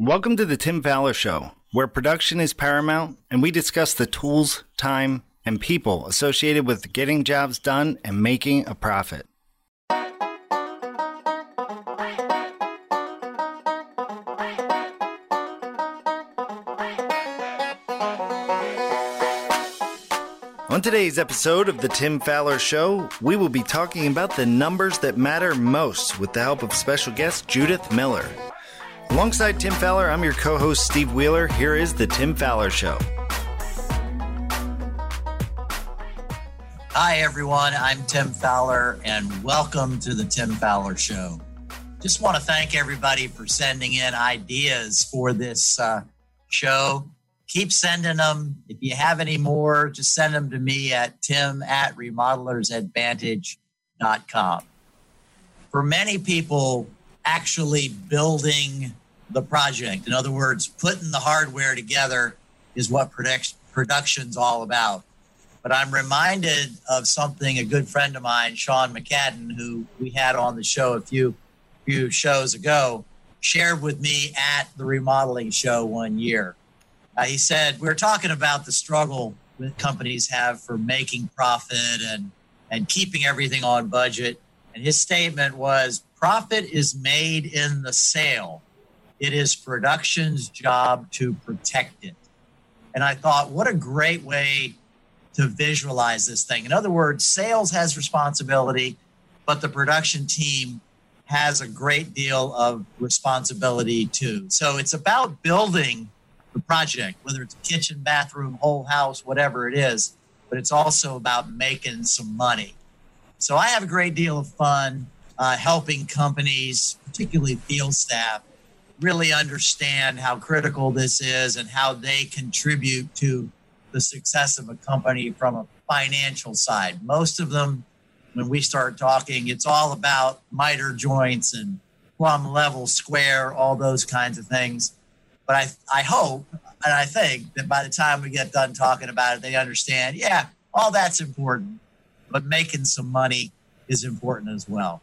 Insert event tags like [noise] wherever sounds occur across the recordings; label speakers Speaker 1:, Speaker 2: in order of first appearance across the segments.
Speaker 1: Welcome to the Tim Fowler Show, where production is paramount and we discuss the tools, time, and people associated with getting jobs done and making a profit. On today's episode of The Tim Fowler Show, we will be talking about the numbers that matter most with the help of special guest Judith Miller. Alongside Tim Fowler, I'm your co host Steve Wheeler. Here is The Tim Fowler Show.
Speaker 2: Hi, everyone. I'm Tim Fowler, and welcome to The Tim Fowler Show. Just want to thank everybody for sending in ideas for this uh, show keep sending them. If you have any more, just send them to me at tim at remodelersadvantage.com. For many people, actually building the project, in other words, putting the hardware together, is what product- production's all about. But I'm reminded of something a good friend of mine, Shawn McCadden, who we had on the show a few few shows ago, shared with me at the remodeling show one year uh, he said we are talking about the struggle that companies have for making profit and and keeping everything on budget. And his statement was profit is made in the sale. It is production's job to protect it. And I thought, what a great way to visualize this thing. In other words, sales has responsibility, but the production team has a great deal of responsibility too. So it's about building the project, whether it's kitchen, bathroom, whole house, whatever it is, but it's also about making some money. So I have a great deal of fun uh, helping companies, particularly field staff, really understand how critical this is and how they contribute to the success of a company from a financial side. Most of them, when we start talking, it's all about miter joints and plumb level square, all those kinds of things. But I, I hope and I think that by the time we get done talking about it, they understand, yeah, all that's important, but making some money is important as well.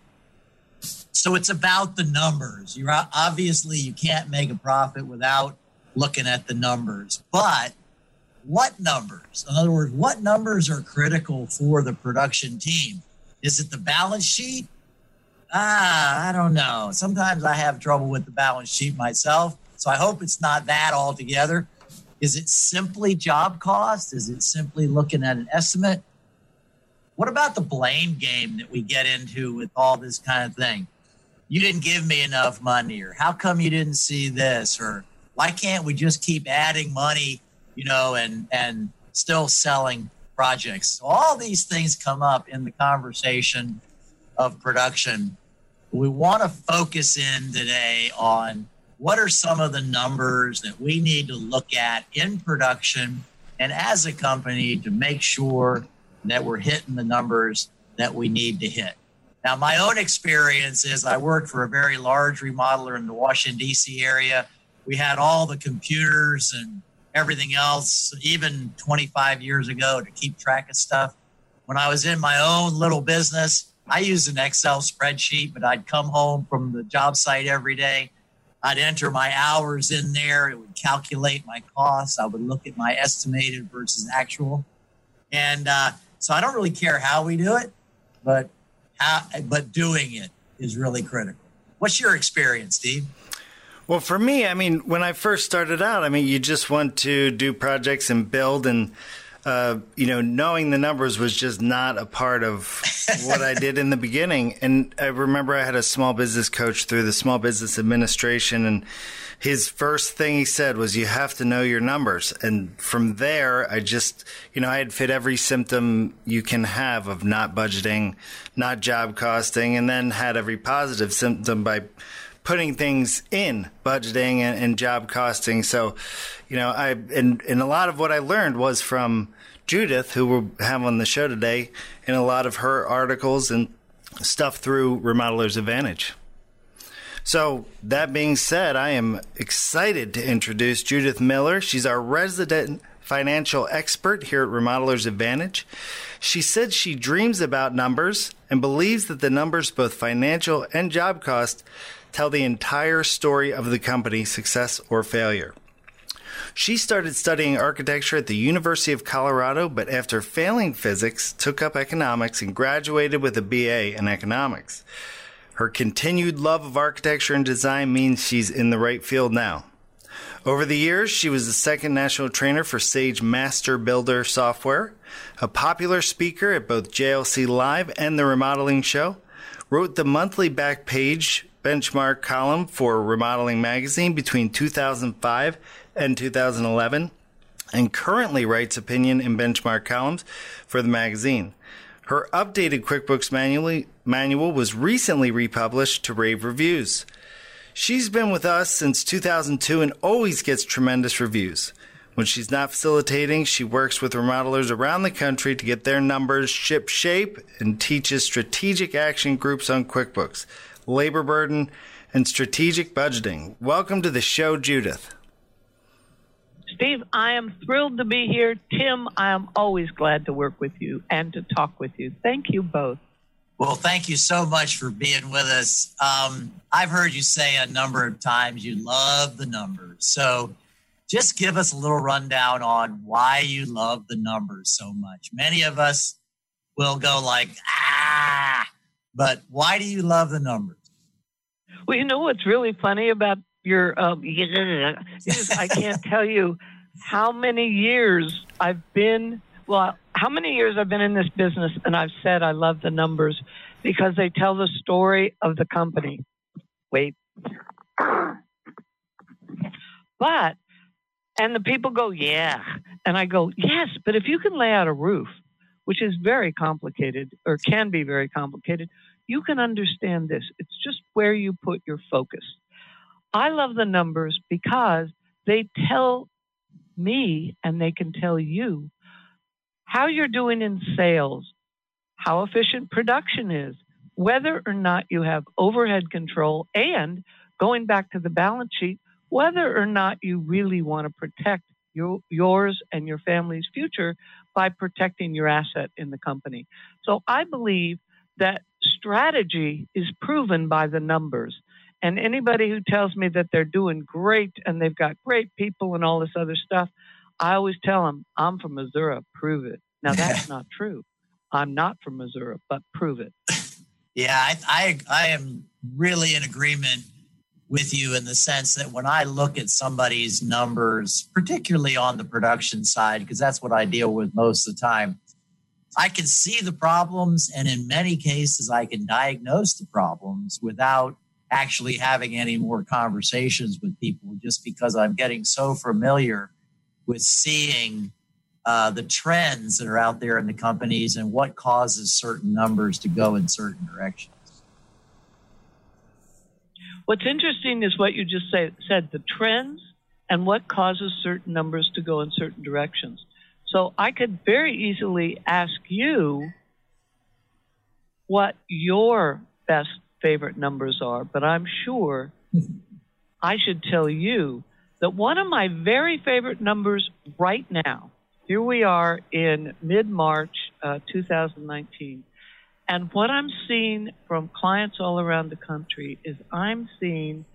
Speaker 2: So it's about the numbers. You're obviously you can't make a profit without looking at the numbers. But what numbers? In other words, what numbers are critical for the production team? Is it the balance sheet? Ah, I don't know. Sometimes I have trouble with the balance sheet myself. So I hope it's not that altogether. Is it simply job cost? Is it simply looking at an estimate? What about the blame game that we get into with all this kind of thing? You didn't give me enough money, or how come you didn't see this, or why can't we just keep adding money, you know, and and still selling projects? So all these things come up in the conversation of production. We want to focus in today on what are some of the numbers that we need to look at in production and as a company to make sure that we're hitting the numbers that we need to hit. Now, my own experience is I worked for a very large remodeler in the Washington, D.C. area. We had all the computers and everything else, even 25 years ago, to keep track of stuff. When I was in my own little business, I used an Excel spreadsheet, but I'd come home from the job site every day I'd enter my hours in there. It would calculate my costs. I would look at my estimated versus actual. And uh, so I don't really care how we do it, but how, but doing it is really critical. What's your experience, Steve?
Speaker 1: Well, for me, I mean, when I first started out, I mean, you just want to do projects and build and uh, you know, knowing the numbers was just not a part of [laughs] what I did in the beginning. And I remember I had a small business coach through the small business administration and his first thing he said was you have to know your numbers. And from there, I just, you know, I had fit every symptom you can have of not budgeting, not job costing, and then had every positive symptom by putting things in budgeting and, and, job costing. So, you know, I and and a lot of what I learned was from Judith, who we'll have on the show today, and a lot of her articles and stuff through Remodeler's Advantage. So, that being said, I am excited to introduce Judith Miller. She's our resident financial expert here at Remodeler's Advantage. She said she dreams about numbers and believes that the numbers, both financial and job cost, tell the entire story of the company, success or failure. She started studying architecture at the University of Colorado, but after failing physics, took up economics and graduated with a BA in economics. Her continued love of architecture and design means she's in the right field now. Over the years, she was the second national trainer for Sage Master Builder software, a popular speaker at both JLC Live and the Remodeling Show, wrote the monthly back page benchmark column for Remodeling Magazine between 2005 and 2011, and currently writes opinion and benchmark columns for the magazine. Her updated QuickBooks manual was recently republished to rave reviews. She's been with us since 2002 and always gets tremendous reviews. When she's not facilitating, she works with remodelers around the country to get their numbers ship shape and teaches strategic action groups on QuickBooks, labor burden, and strategic budgeting. Welcome to the show, Judith.
Speaker 3: Steve, I am thrilled to be here. Tim, I am always glad to work with you and to talk with you. Thank you both.
Speaker 2: Well, thank you so much for being with us. Um, I've heard you say a number of times you love the numbers. So just give us a little rundown on why you love the numbers so much. Many of us will go like, ah, but why do you love the numbers?
Speaker 3: Well, you know what's really funny about your um, [laughs] I can't tell you how many years I've been well how many years I've been in this business and I've said I love the numbers because they tell the story of the company. Wait. But and the people go, "Yeah." And I go, "Yes, but if you can lay out a roof, which is very complicated or can be very complicated, you can understand this. It's just where you put your focus." I love the numbers because they tell me and they can tell you how you're doing in sales, how efficient production is, whether or not you have overhead control, and going back to the balance sheet, whether or not you really want to protect your, yours and your family's future by protecting your asset in the company. So I believe that strategy is proven by the numbers. And anybody who tells me that they're doing great and they've got great people and all this other stuff, I always tell them, I'm from Missouri, prove it. Now, that's [laughs] not true. I'm not from Missouri, but prove it. [laughs]
Speaker 2: Yeah, I, I, I am really in agreement with you in the sense that when I look at somebody's numbers, particularly on the production side, because that's what I deal with most of the time, I can see the problems. And in many cases, I can diagnose the problems without actually having any more conversations with people just because I'm getting so familiar with seeing uh, the trends that are out there in the companies and what causes certain numbers to go in certain directions.
Speaker 3: What's interesting is what you just say, said the trends and what causes certain numbers to go in certain directions. So I could very easily ask you what your best favorite numbers are, but I'm sure [laughs] I should tell you that one of my very favorite numbers right now, here we are in mid March uh, 2019, and what I'm seeing from clients all around the country is I'm seeing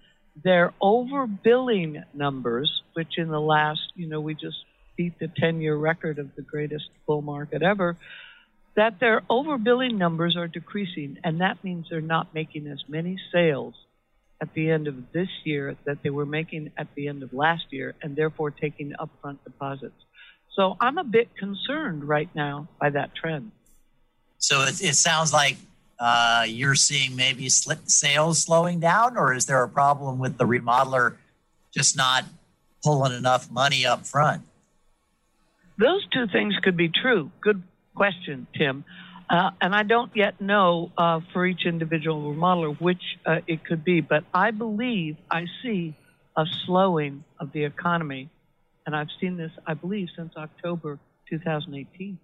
Speaker 3: their overbilling numbers, which in the last, you know, we just beat the 10 year record of the greatest bull market ever that their overbilling numbers are decreasing, and that means they're not making as many sales at the end of this year that they were making at the end of last year, and therefore taking upfront deposits. So I'm a bit concerned right now by that trend.
Speaker 2: So it, it sounds like uh, you're seeing maybe sales slowing down, or is there a problem with the remodeler just not pulling enough money up front?
Speaker 3: Those two things could be true. Good question, Tim. Uh, and I don't yet know uh, for each individual remodeler which uh, it could be, but I believe I see a slowing of the economy. And I've seen this, I believe, since October 2018.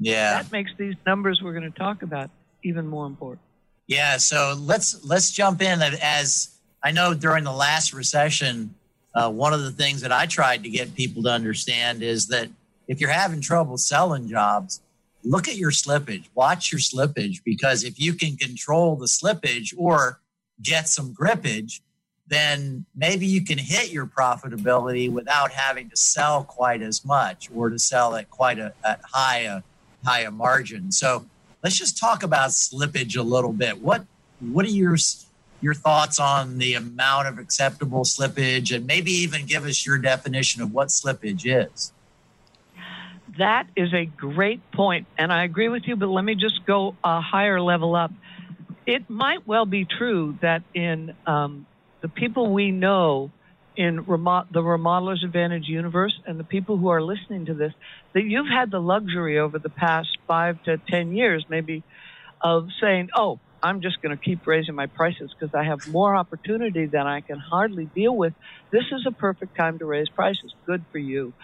Speaker 2: Yeah.
Speaker 3: That makes these numbers we're going to talk about even more important.
Speaker 2: Yeah, so let's let's jump in as I know during the last recession, uh, one of the things that I tried to get people to understand is that if you're having trouble selling jobs, look at your slippage, watch your slippage, because if you can control the slippage or get some grippage, then maybe you can hit your profitability without having to sell quite as much or to sell at quite a at high a high a margin. So let's just talk about slippage a little bit. What what are your your thoughts on the amount of acceptable slippage and maybe even give us your definition of what slippage is?
Speaker 3: That is a great point, and I agree with you, but let me just go a higher level up. It might well be true that in um, the people we know in remo- the Remodelers Advantage universe and the people who are listening to this, that you've had the luxury over the past five to 10 years, maybe, of saying, oh, I'm just going to keep raising my prices because I have more opportunity than I can hardly deal with. This is a perfect time to raise prices. Good for you.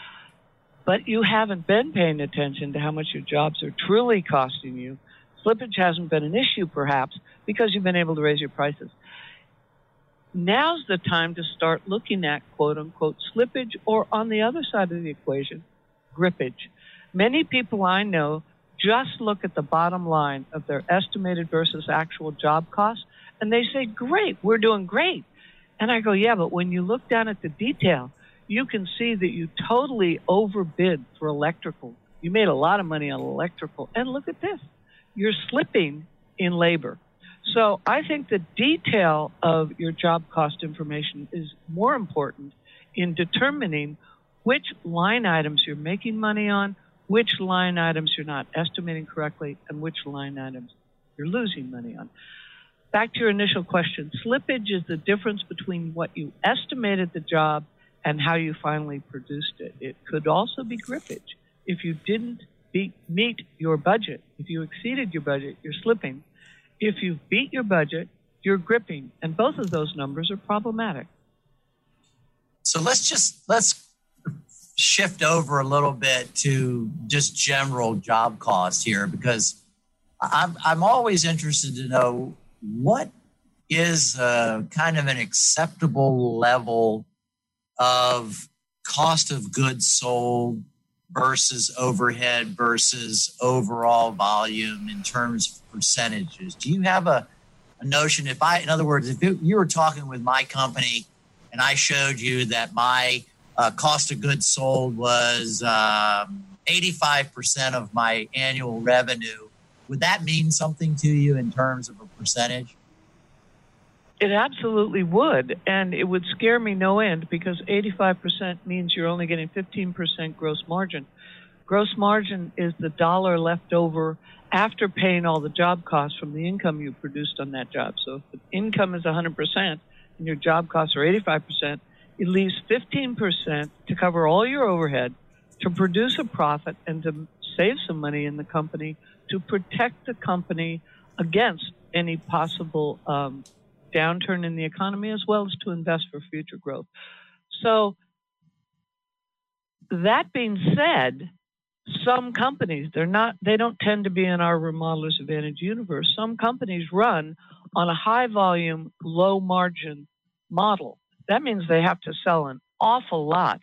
Speaker 3: But you haven't been paying attention to how much your jobs are truly costing you. Slippage hasn't been an issue, perhaps, because you've been able to raise your prices. Now's the time to start looking at quote unquote slippage or on the other side of the equation, grippage. Many people I know just look at the bottom line of their estimated versus actual job costs and they say, Great, we're doing great. And I go, Yeah, but when you look down at the detail, you can see that you totally overbid for electrical. You made a lot of money on electrical. And look at this you're slipping in labor. So I think the detail of your job cost information is more important in determining which line items you're making money on, which line items you're not estimating correctly, and which line items you're losing money on. Back to your initial question slippage is the difference between what you estimated the job and how you finally produced it. It could also be grippage. If you didn't beat, meet your budget, if you exceeded your budget, you're slipping. If you beat your budget, you're gripping, and both of those numbers are problematic.
Speaker 2: So let's just let's shift over a little bit to just general job costs here because I'm I'm always interested to know what is a, kind of an acceptable level of cost of goods sold versus overhead versus overall volume in terms of percentages. Do you have a, a notion? If I, in other words, if you were talking with my company and I showed you that my uh, cost of goods sold was um, 85% of my annual revenue, would that mean something to you in terms of a percentage?
Speaker 3: It absolutely would. And it would scare me no end because 85% means you're only getting 15% gross margin. Gross margin is the dollar left over after paying all the job costs from the income you produced on that job. So if the income is 100% and your job costs are 85%, it leaves 15% to cover all your overhead, to produce a profit, and to save some money in the company to protect the company against any possible um, downturn in the economy as well as to invest for future growth. So, that being said, some companies they're not they don't tend to be in our remodelers advantage universe. Some companies run on a high volume low margin model. That means they have to sell an awful lot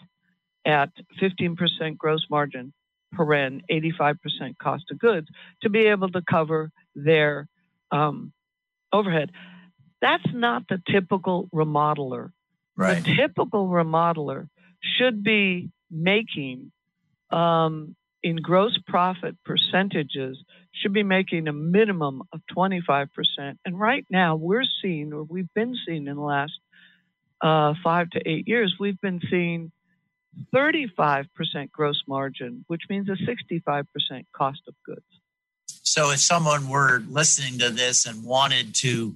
Speaker 3: at 15% gross margin per n 85% cost of goods to be able to cover their um, overhead that's not the typical remodeler.
Speaker 2: Right.
Speaker 3: The typical remodeler should be making, um, in gross profit percentages, should be making a minimum of 25%. And right now, we're seeing, or we've been seeing in the last uh, five to eight years, we've been seeing 35% gross margin, which means a 65% cost of goods.
Speaker 2: So if someone were listening to this and wanted to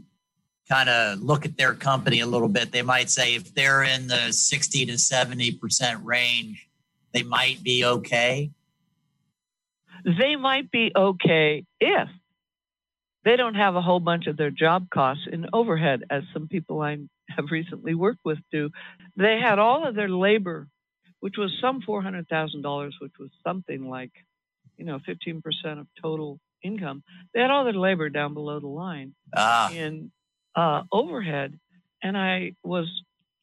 Speaker 2: kind of look at their company a little bit, they might say if they're in the 60 to 70% range, they might be okay.
Speaker 3: They might be okay if they don't have a whole bunch of their job costs in overhead, as some people I have recently worked with do. They had all of their labor, which was some $400,000, which was something like, you know, 15% of total income. They had all their labor down below the line.
Speaker 2: Ah.
Speaker 3: In uh, overhead, and I was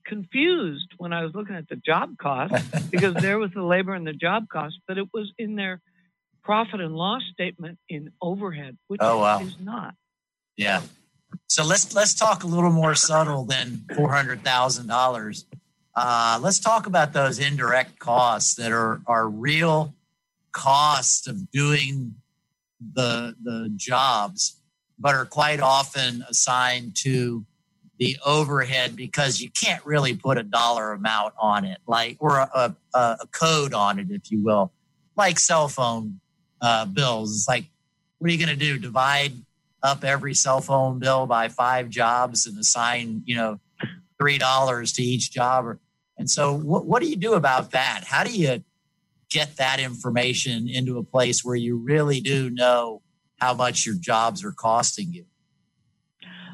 Speaker 3: confused when I was looking at the job cost [laughs] because there was the labor and the job cost, but it was in their profit and loss statement in overhead, which
Speaker 2: oh, wow.
Speaker 3: is not.
Speaker 2: Yeah. So let's let's talk a little more subtle than four hundred thousand uh, dollars. Let's talk about those indirect costs that are are real costs of doing the the jobs, but are quite often assigned to the overhead because you can't really put a dollar amount on it, like or a, a, a code on it, if you will, like cell phone uh, bills. It's like, what are you going to do? Divide up every cell phone bill by five jobs and assign, you know, three dollars to each job? And so, what, what do you do about that? How do you get that information into a place where you really do know how much your jobs are costing you?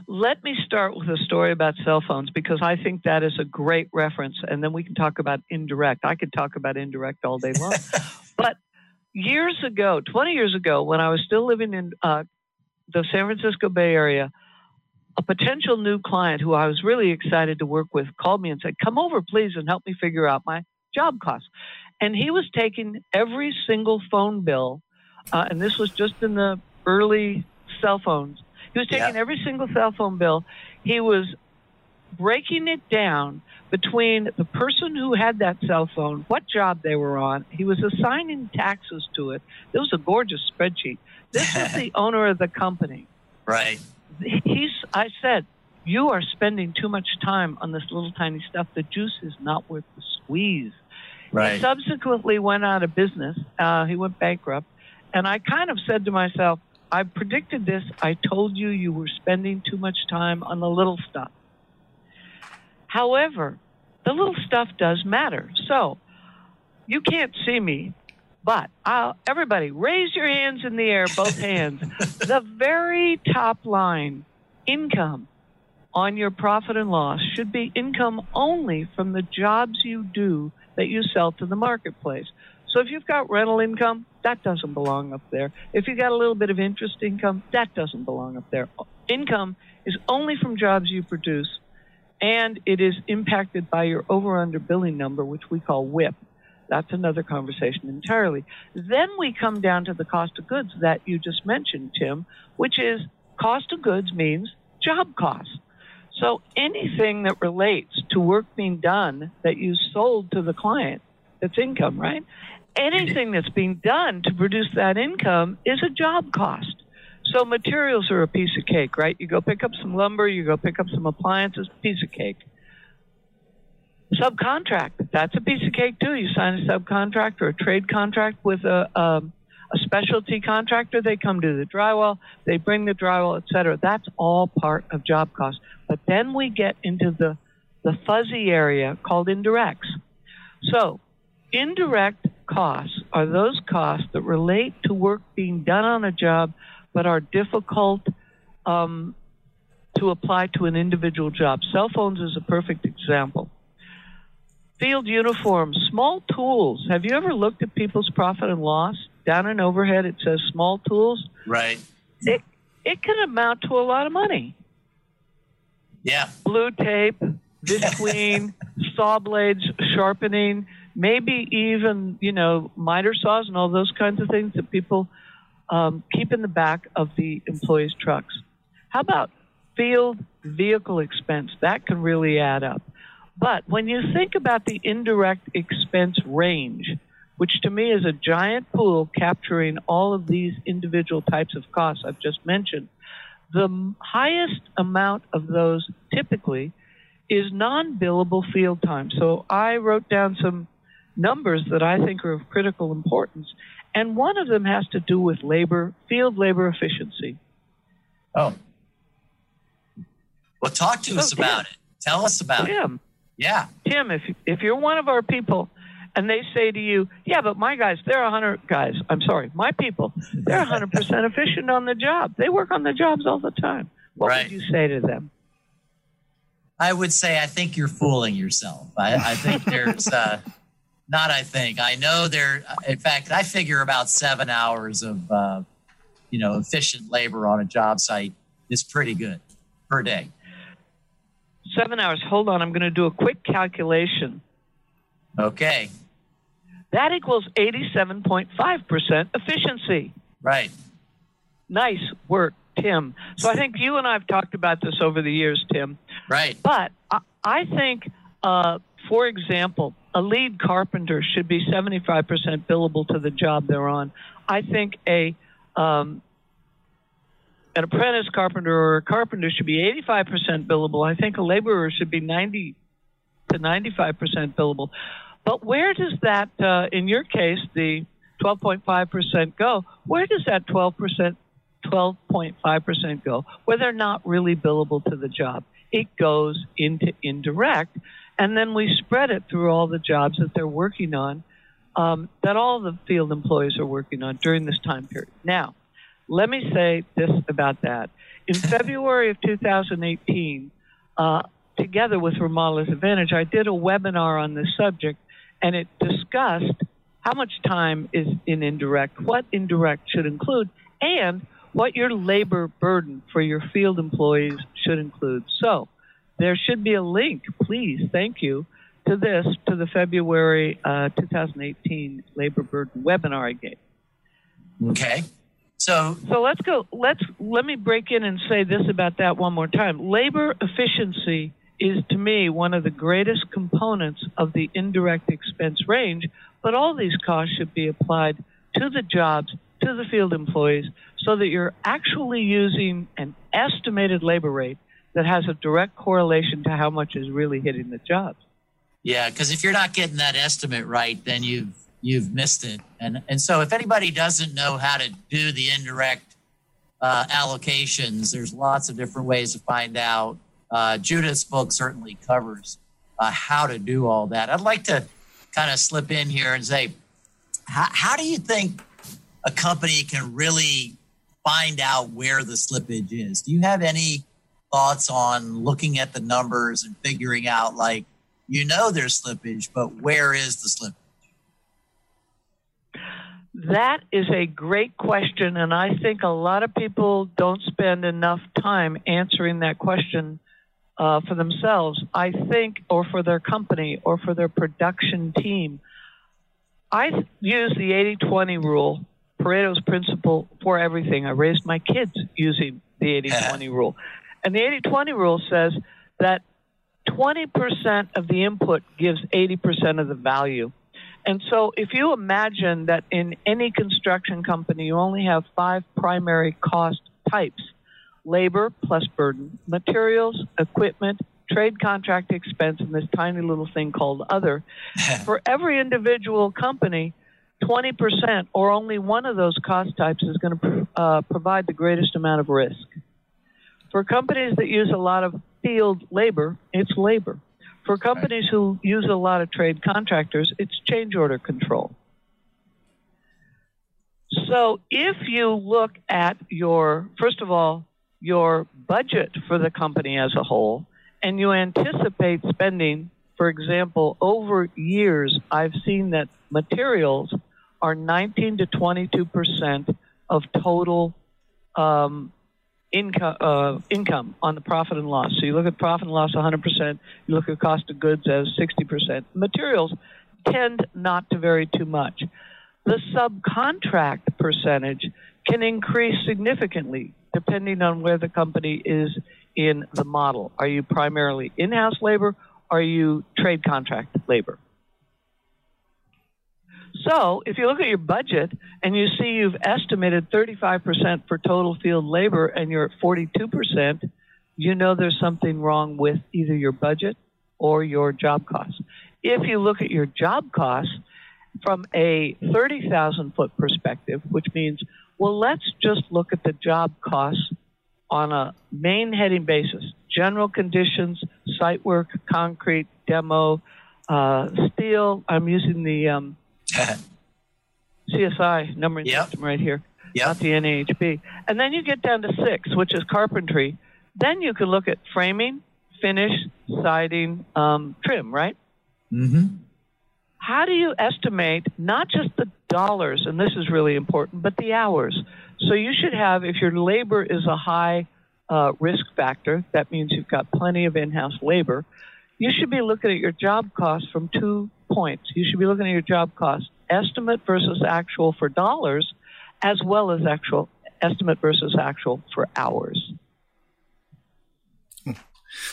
Speaker 3: Let me start with a story about cell phones because I think that is a great reference, and then we can talk about indirect. I could talk about indirect all day long. [laughs] but years ago, 20 years ago, when I was still living in uh, the San Francisco Bay Area, a potential new client who I was really excited to work with called me and said, Come over, please, and help me figure out my job costs. And he was taking every single phone bill, uh, and this was just in the early cell phones. He was taking yeah. every single cell phone bill. He was breaking it down between the person who had that cell phone, what job they were on. He was assigning taxes to it. It was a gorgeous spreadsheet. This is [laughs] the owner of the company.
Speaker 2: Right.
Speaker 3: He's. I said, you are spending too much time on this little tiny stuff. The juice is not worth the squeeze.
Speaker 2: Right.
Speaker 3: He subsequently went out of business. Uh, he went bankrupt, and I kind of said to myself, I predicted this. I told you you were spending too much time on the little stuff. However, the little stuff does matter. So you can't see me, but I'll, everybody raise your hands in the air, both [laughs] hands. the very top line income on your profit and loss should be income only from the jobs you do that you sell to the marketplace. So if you've got rental income, that doesn't belong up there. If you've got a little bit of interest income, that doesn't belong up there. Income is only from jobs you produce, and it is impacted by your over under billing number, which we call WIP. That's another conversation entirely. Then we come down to the cost of goods that you just mentioned, Tim, which is cost of goods means job costs. So anything that relates to work being done that you sold to the client, that's income, right? Anything that's being done to produce that income is a job cost. So materials are a piece of cake, right? You go pick up some lumber, you go pick up some appliances, piece of cake. Subcontract, that's a piece of cake too. You sign a subcontract or a trade contract with a, a, a specialty contractor. They come do the drywall, they bring the drywall, etc. That's all part of job cost. But then we get into the the fuzzy area called indirects. So indirect costs are those costs that relate to work being done on a job but are difficult um, to apply to an individual job. Cell phones is a perfect example. Field uniforms, small tools. Have you ever looked at people's profit and loss? Down in overhead, it says small tools.
Speaker 2: Right.
Speaker 3: It, it can amount to a lot of money.
Speaker 2: Yeah.
Speaker 3: Blue tape, visqueen, [laughs] saw blades, sharpening maybe even you know miter saws and all those kinds of things that people um, keep in the back of the employees' trucks. How about field vehicle expense? That can really add up. But when you think about the indirect expense range, which to me is a giant pool capturing all of these individual types of costs I've just mentioned, the highest amount of those typically is non billable field time. So I wrote down some numbers that I think are of critical importance. And one of them has to do with labor, field labor efficiency.
Speaker 2: Oh. Well, talk to us about it. Tell us about
Speaker 3: Tim,
Speaker 2: it. Yeah.
Speaker 3: Tim, if, if you're one of our people and they say to you, yeah, but my guys, they're 100 guys. I'm sorry, my people, they're 100% efficient on the job. They work on the jobs all the time. What
Speaker 2: right.
Speaker 3: would you say to them?
Speaker 2: I would say, I think you're fooling yourself. I, I think there's, uh, not I think. I know there. In fact, I figure about seven hours of uh, you know efficient labor on a job site is pretty good per day.
Speaker 3: Seven hours. Hold on, I'm going to do a quick calculation.
Speaker 2: Okay.
Speaker 3: That equals 87.5% efficiency.
Speaker 2: Right.
Speaker 3: Nice work, Tim. So I think you and I have talked about this over the years, Tim.
Speaker 2: Right.
Speaker 3: But I, I think, uh, for example, a lead carpenter should be 75% billable to the job they're on. I think a um, an apprentice carpenter or a carpenter should be 85% billable. I think a laborer should be 90 to 95% billable. But where does that, uh, in your case, the 12.5% go? Where does that 12%, 12.5% go? Where they're not really billable to the job. It goes into indirect, and then we spread it through all the jobs that they're working on, um, that all the field employees are working on during this time period. Now, let me say this about that. In [laughs] February of 2018, uh, together with Remodelers Advantage, I did a webinar on this subject, and it discussed how much time is in indirect, what indirect should include, and what your labor burden for your field employees should include. So there should be a link, please, thank you, to this, to the February uh, 2018 labor burden webinar I gave.
Speaker 2: Okay. So,
Speaker 3: so let's go. Let's let me break in and say this about that one more time. Labor efficiency is to me one of the greatest components of the indirect expense range, but all these costs should be applied to the jobs, to the field employees, so that you're actually using an estimated labor rate that has a direct correlation to how much is really hitting the jobs.
Speaker 2: Yeah, because if you're not getting that estimate right, then you've you've missed it. And and so if anybody doesn't know how to do the indirect uh, allocations, there's lots of different ways to find out. Uh, Judith's book certainly covers uh, how to do all that. I'd like to kind of slip in here and say, how, how do you think a company can really find out where the slippage is? Do you have any thoughts on looking at the numbers and figuring out, like, you know, there's slippage, but where is the slippage?
Speaker 3: That is a great question, and I think a lot of people don't spend enough time answering that question uh, for themselves. I think, or for their company, or for their production team. I use the 80 20 rule, Pareto's principle, for everything. I raised my kids using the 80 20 [laughs] rule. And the 80 20 rule says that 20% of the input gives 80% of the value. And so if you imagine that in any construction company, you only have five primary cost types labor plus burden, materials, equipment, trade contract expense, and this tiny little thing called other. [laughs] For every individual company, 20% or only one of those cost types is going to uh, provide the greatest amount of risk. For companies that use a lot of field labor, it's labor. For companies who use a lot of trade contractors, it's change order control. So if you look at your, first of all, your budget for the company as a whole, and you anticipate spending, for example, over years, I've seen that materials are 19 to 22 percent of total um, income uh, income on the profit and loss. So you look at profit and loss 100%, you look at cost of goods as 60%. Materials tend not to vary too much. The subcontract percentage can increase significantly depending on where the company is in the model. Are you primarily in-house labor? Are you trade contract labor? So if you look at your budget and you see you've estimated 35% for total field labor and you're at 42%, you know there's something wrong with either your budget or your job costs. If you look at your job costs from a 30,000 foot perspective, which means, well, let's just look at the job costs on a main heading basis general conditions, site work, concrete, demo, uh, steel. I'm using the um, CSI numbering yep. system right here, yep. not the NAHB. And then you get down to six, which is carpentry. Then you can look at framing, finish, siding, um, trim, right?
Speaker 2: Mm-hmm.
Speaker 3: How do you estimate not just the dollars, and this is really important, but the hours? So you should have, if your labor is a high uh, risk factor, that means you've got plenty of in house labor, you should be looking at your job costs from two points. You should be looking at your job cost estimate versus actual for dollars, as well as actual estimate versus actual for hours.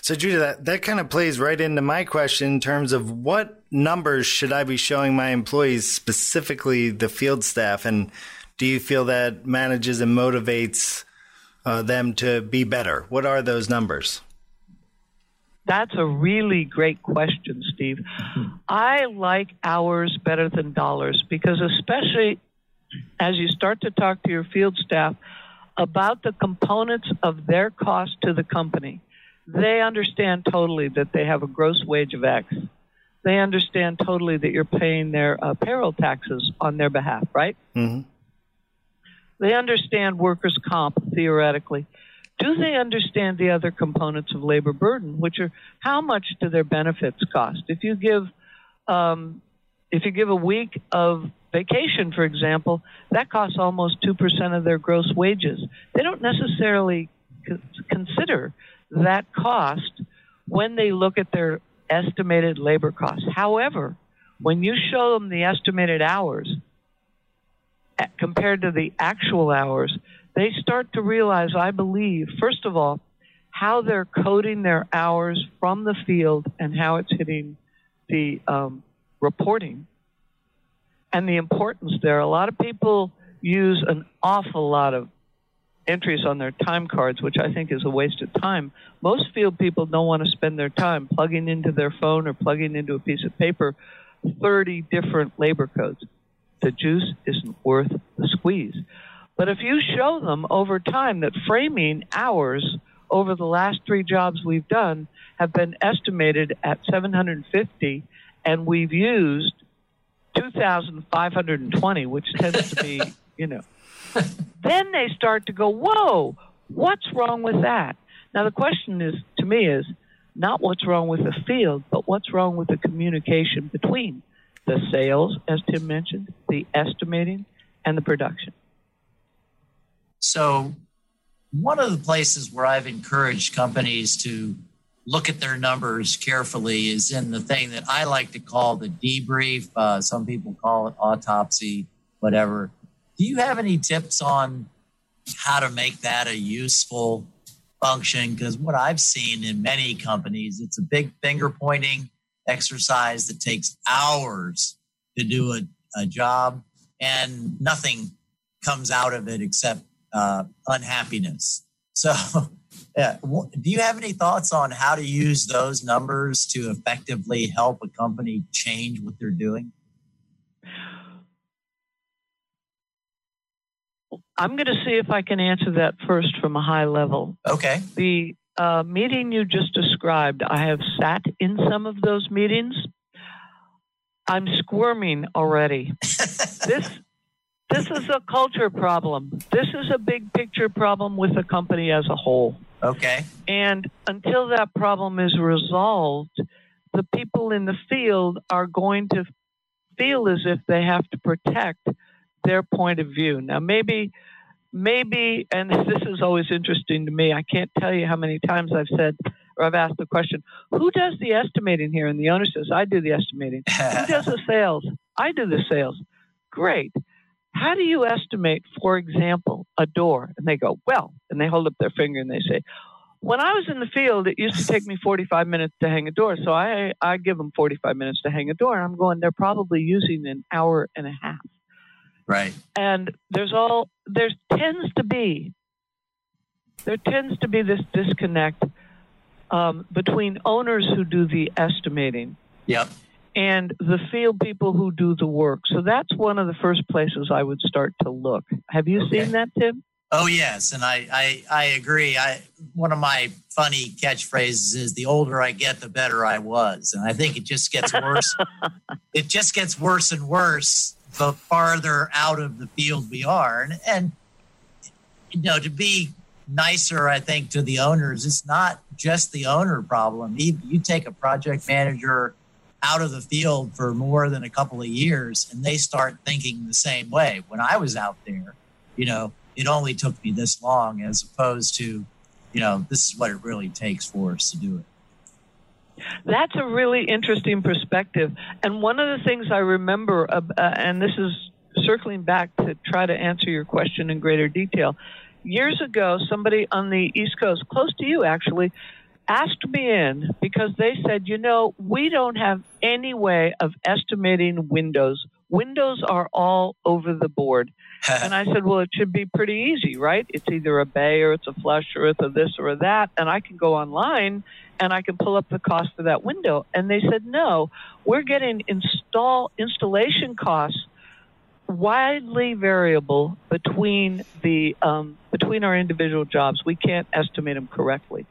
Speaker 1: So, Judy, that, that kind of plays right into my question in terms of what numbers should I be showing my employees, specifically the field staff? And do you feel that manages and motivates uh, them to be better? What are those numbers?
Speaker 3: That's a really great question, Steve. I like hours better than dollars because, especially as you start to talk to your field staff about the components of their cost to the company, they understand totally that they have a gross wage of X. They understand totally that you're paying their uh, payroll taxes on their behalf, right? Mm-hmm. They understand workers' comp theoretically. Do they understand the other components of labor burden, which are how much do their benefits cost? If you give um, if you give a week of vacation, for example, that costs almost two percent of their gross wages. They don't necessarily consider that cost when they look at their estimated labor costs. However, when you show them the estimated hours compared to the actual hours, they start to realize, I believe, first of all, how they're coding their hours from the field and how it's hitting the um, reporting and the importance there. A lot of people use an awful lot of entries on their time cards, which I think is a waste of time. Most field people don't want to spend their time plugging into their phone or plugging into a piece of paper 30 different labor codes. The juice isn't worth the squeeze. But if you show them over time that framing hours over the last three jobs we've done have been estimated at 750 and we've used 2,520, which tends to be, [laughs] you know, then they start to go, whoa, what's wrong with that? Now, the question is, to me, is not what's wrong with the field, but what's wrong with the communication between the sales, as Tim mentioned, the estimating, and the production.
Speaker 2: So, one of the places where I've encouraged companies to look at their numbers carefully is in the thing that I like to call the debrief. Uh, some people call it autopsy, whatever. Do you have any tips on how to make that a useful function? Because what I've seen in many companies, it's a big finger pointing exercise that takes hours to do a, a job and nothing comes out of it except uh, unhappiness. So, [laughs] yeah, do you have any thoughts on how to use those numbers to effectively help a company change what they're doing?
Speaker 3: I'm going to see if I can answer that first from a high level.
Speaker 2: Okay.
Speaker 3: The uh, meeting you just described, I have sat in some of those meetings. I'm squirming already. [laughs] this this is a culture problem. This is a big picture problem with the company as a whole.
Speaker 2: Okay.
Speaker 3: And until that problem is resolved, the people in the field are going to feel as if they have to protect their point of view. Now, maybe, maybe, and [laughs] this is always interesting to me. I can't tell you how many times I've said or I've asked the question, who does the estimating here? And the owner says, I do the estimating. [laughs] who does the sales? I do the sales. Great. How do you estimate, for example, a door? And they go, well, and they hold up their finger and they say, when I was in the field, it used to take me 45 minutes to hang a door. So I, I give them 45 minutes to hang a door. I'm going, they're probably using an hour and a half.
Speaker 2: Right.
Speaker 3: And there's all there tends to be there tends to be this disconnect um, between owners who do the estimating.
Speaker 2: Yep.
Speaker 3: And the field people who do the work. So that's one of the first places I would start to look. Have you okay. seen that, Tim?
Speaker 2: Oh yes, and I, I I agree. I one of my funny catchphrases is the older I get, the better I was, and I think it just gets worse. [laughs] it just gets worse and worse the farther out of the field we are. And, and you know, to be nicer, I think, to the owners, it's not just the owner problem. You, you take a project manager out of the field for more than a couple of years and they start thinking the same way. When I was out there, you know, it only took me this long as opposed to, you know, this is what it really takes for us to do it.
Speaker 3: That's a really interesting perspective. And one of the things I remember, uh, and this is circling back to try to answer your question in greater detail. Years ago, somebody on the East Coast, close to you actually, asked me in because they said, you know, we don't have any way of estimating windows. Windows are all over the board. [laughs] and I said, well, it should be pretty easy, right? It's either a bay or it's a flush or it's a this or a that. And I can go online and I can pull up the cost of that window. And they said, no, we're getting install installation costs widely variable between the um, between our individual jobs. We can't estimate them correctly.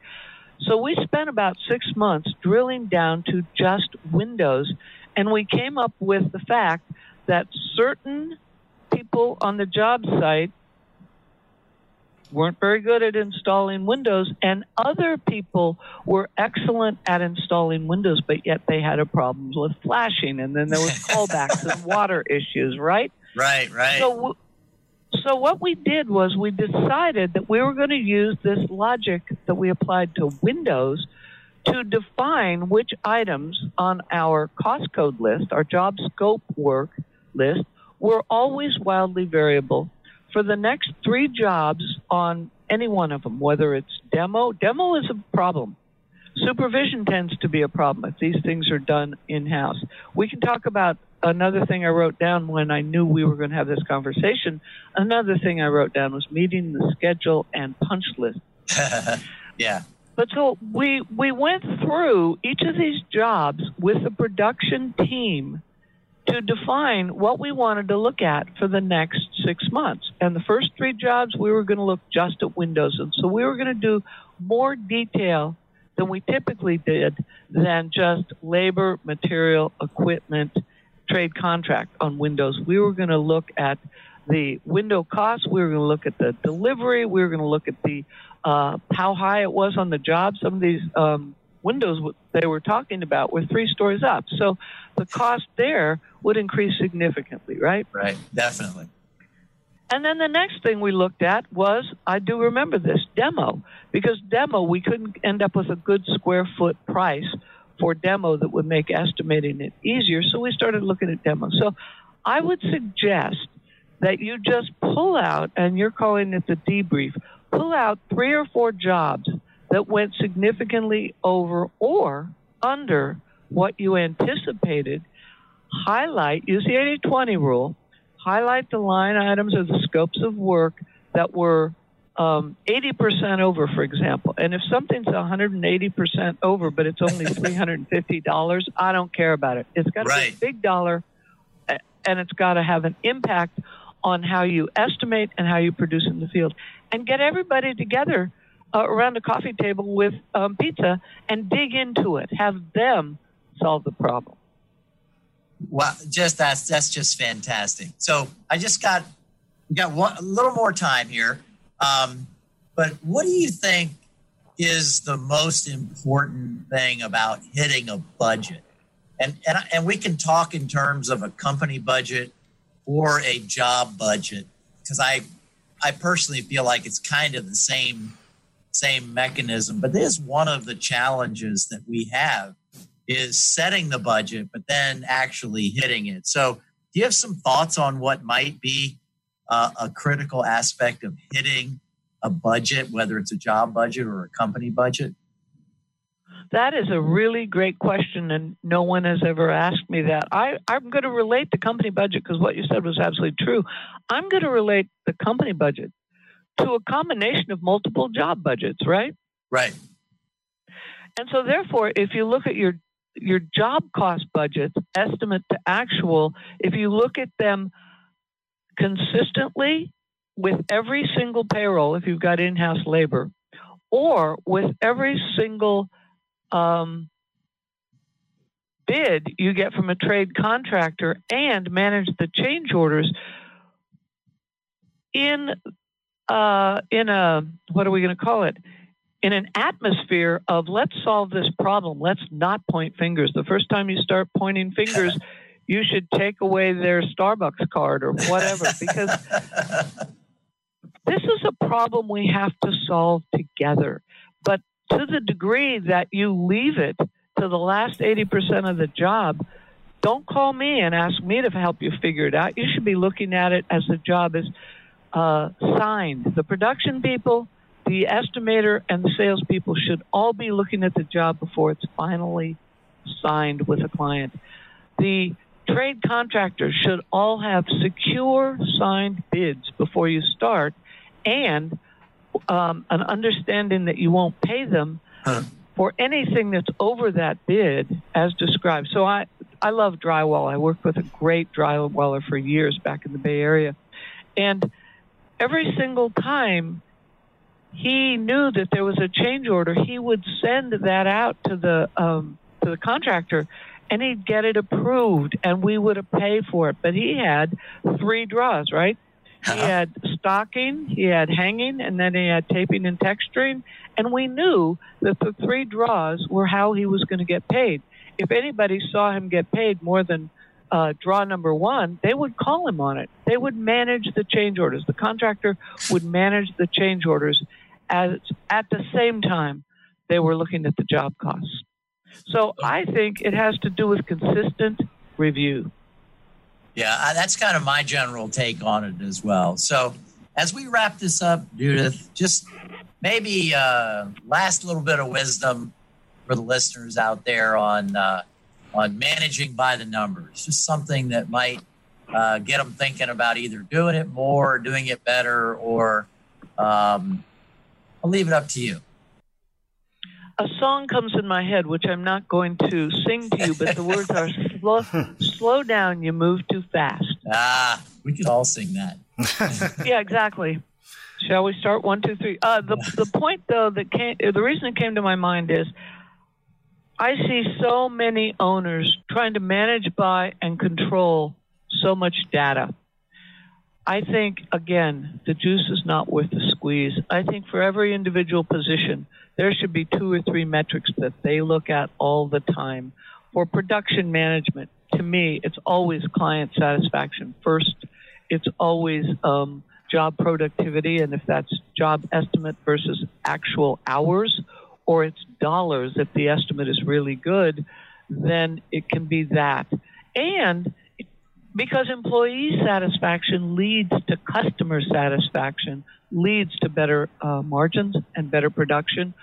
Speaker 3: So we spent about six months drilling down to just windows, and we came up with the fact that certain people on the job site weren't very good at installing windows, and other people were excellent at installing windows, but yet they had a problems with flashing, and then there was [laughs] callbacks and water issues, right?
Speaker 2: Right, right.
Speaker 3: So, so what we did was we decided that we were going to use this logic that we applied to Windows to define which items on our cost code list, our job scope work list, were always wildly variable for the next three jobs on any one of them, whether it's demo, demo is a problem. Supervision tends to be a problem if these things are done in house. We can talk about another thing I wrote down when I knew we were going to have this conversation. Another thing I wrote down was meeting the schedule and punch list. [laughs]
Speaker 2: yeah.
Speaker 3: But so we we went through each of these jobs with the production team to define what we wanted to look at for the next six months. And the first three jobs, we were going to look just at Windows. And so we were going to do more detail than we typically did than just labor, material, equipment, trade contract on Windows. We were going to look at the window costs. We were going to look at the delivery. We were going to look at the uh, how high it was on the job. Some of these um, windows they were talking about were three stories up. So the cost there would increase significantly, right?
Speaker 2: Right, definitely.
Speaker 3: And then the next thing we looked at was I do remember this demo because demo we couldn't end up with a good square foot price for demo that would make estimating it easier. So we started looking at demo. So I would suggest that you just pull out, and you're calling it the debrief, pull out three or four jobs that went significantly over or under what you anticipated, highlight, use the 80 20 rule, highlight the line items or the scopes of work that were um, 80% over, for example. And if something's 180% over, but it's only [laughs] $350, I don't care about it. It's got to right. be a big dollar and it's got to have an impact on how you estimate and how you produce in the field. And get everybody together uh, around a coffee table with um, pizza and dig into it. Have them solve the problem.
Speaker 2: Wow, just that's that's just fantastic. So I just got got one a little more time here, um, but what do you think is the most important thing about hitting a budget? And and and we can talk in terms of a company budget or a job budget because I I personally feel like it's kind of the same same mechanism. But this is one of the challenges that we have is setting the budget, but then actually hitting it. So, do you have some thoughts on what might be uh, a critical aspect of hitting a budget, whether it's a job budget or a company budget?
Speaker 3: That is a really great question, and no one has ever asked me that. I, I'm going to relate the company budget because what you said was absolutely true. I'm going to relate the company budget to a combination of multiple job budgets, right?
Speaker 2: Right.
Speaker 3: And so, therefore, if you look at your your job cost budgets, estimate to actual, if you look at them consistently with every single payroll, if you've got in-house labor, or with every single um, bid you get from a trade contractor and manage the change orders in uh, in a what are we going to call it? In an atmosphere of let's solve this problem. Let's not point fingers. The first time you start pointing fingers, [laughs] you should take away their Starbucks card or whatever because [laughs] this is a problem we have to solve together. But to the degree that you leave it to the last 80% of the job don't call me and ask me to help you figure it out. You should be looking at it as the job is uh, signed. The production people, the estimator, and the salespeople should all be looking at the job before it's finally signed with a client. The trade contractors should all have secure signed bids before you start and um, an understanding that you won't pay them huh. for anything that's over that bid as described. So I, I love drywall. I worked with a great drywaller for years back in the Bay Area. And every single time he knew that there was a change order, he would send that out to the um, to the contractor, and he'd get it approved, and we would pay for it. But he had three draws, right? He uh-huh. had stocking, he had hanging, and then he had taping and texturing. And we knew that the three draws were how he was going to get paid. If anybody saw him get paid more than uh, draw number one, they would call him on it. They would manage the change orders. The contractor would manage the change orders as at the same time they were looking at the job costs. So I think it has to do with consistent review.
Speaker 2: Yeah, that's kind of my general take on it as well. So as we wrap this up, Judith, just maybe uh, last little bit of wisdom for the listeners out there on uh, on managing by the numbers. Just something that might uh, get them thinking about either doing it more, doing it better, or um, I'll leave it up to you.
Speaker 3: A song comes in my head, which I'm not going to sing to you, but the words are slow, slow down, you move too fast.
Speaker 2: Ah, we could all sing
Speaker 3: that. [laughs] yeah, exactly. Shall we start? One, two, three. Uh, the, the point, though, that came, the reason it came to my mind is I see so many owners trying to manage by and control so much data. I think, again, the juice is not worth the squeeze. I think for every individual position, there should be two or three metrics that they look at all the time. For production management, to me, it's always client satisfaction first. It's always um, job productivity, and if that's job estimate versus actual hours, or it's dollars if the estimate is really good, then it can be that. And because employee satisfaction leads to customer satisfaction, leads to better uh, margins and better production.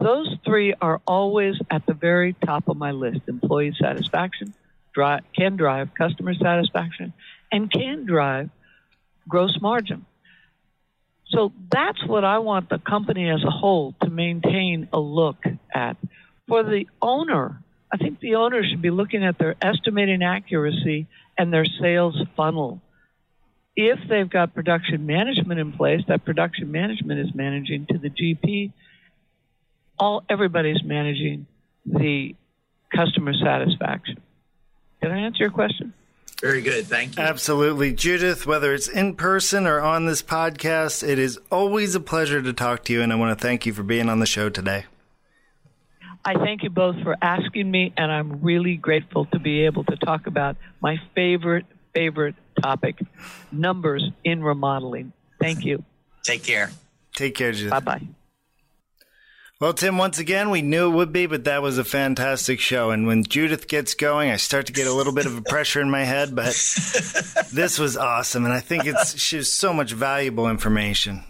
Speaker 3: Those three are always at the very top of my list. Employee satisfaction drive, can drive customer satisfaction and can drive gross margin. So that's what I want the company as a whole to maintain a look at. For the owner, I think the owner should be looking at their estimating accuracy and their sales funnel. If they've got production management in place, that production management is managing to the GP. All everybody's managing the customer satisfaction. Did I answer your question?
Speaker 2: Very good. Thank you.
Speaker 1: Absolutely. Judith, whether it's in person or on this podcast, it is always a pleasure to talk to you, and I want to thank you for being on the show today.
Speaker 3: I thank you both for asking me, and I'm really grateful to be able to talk about my favorite, favorite topic numbers in remodeling. Thank you.
Speaker 2: Take care.
Speaker 1: Take care, Judith.
Speaker 3: Bye bye.
Speaker 1: Well, Tim, once again, we knew it would be, but that was a fantastic show. And when Judith gets going, I start to get a little bit of a pressure in my head, but [laughs] this was awesome. And I think it's she's so much valuable information.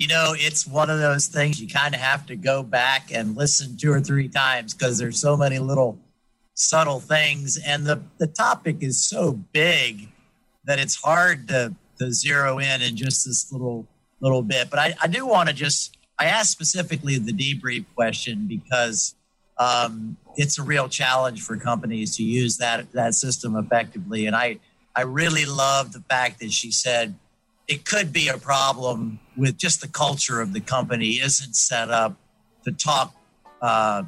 Speaker 2: You know, it's one of those things you kind of have to go back and listen two or three times because there's so many little subtle things. And the, the topic is so big that it's hard to, to zero in in just this little little bit. But I, I do want to just I asked specifically the debrief question because um, it's a real challenge for companies to use that that system effectively. And I I really love the fact that she said it could be a problem with just the culture of the company isn't set up to talk uh,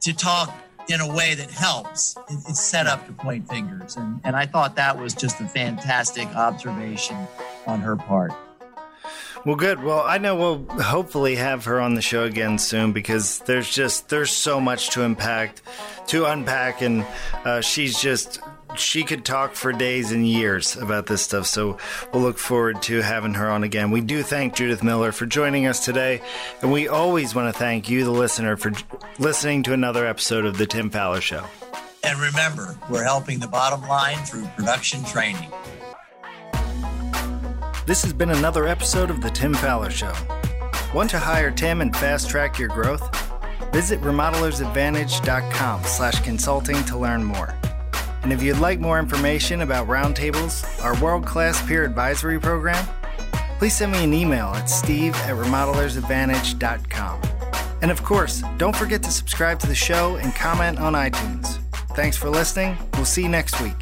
Speaker 2: to talk in a way that helps. It's set up to point fingers, and and I thought that was just a fantastic observation on her part.
Speaker 1: Well, good. Well, I know we'll hopefully have her on the show again soon because there's just there's so much to impact, to unpack, and uh, she's just she could talk for days and years about this stuff. So we'll look forward to having her on again. We do thank Judith Miller for joining us today, and we always want to thank you, the listener, for listening to another episode of the Tim Faller Show.
Speaker 2: And remember, we're helping the bottom line through production training.
Speaker 1: This has been another episode of The Tim Faller Show. Want to hire Tim and fast track your growth? Visit remodelersadvantage.com slash consulting to learn more. And if you'd like more information about Roundtables, our world-class peer advisory program, please send me an email at steve at remodelersadvantage.com. And of course, don't forget to subscribe to the show and comment on iTunes. Thanks for listening. We'll see you next week.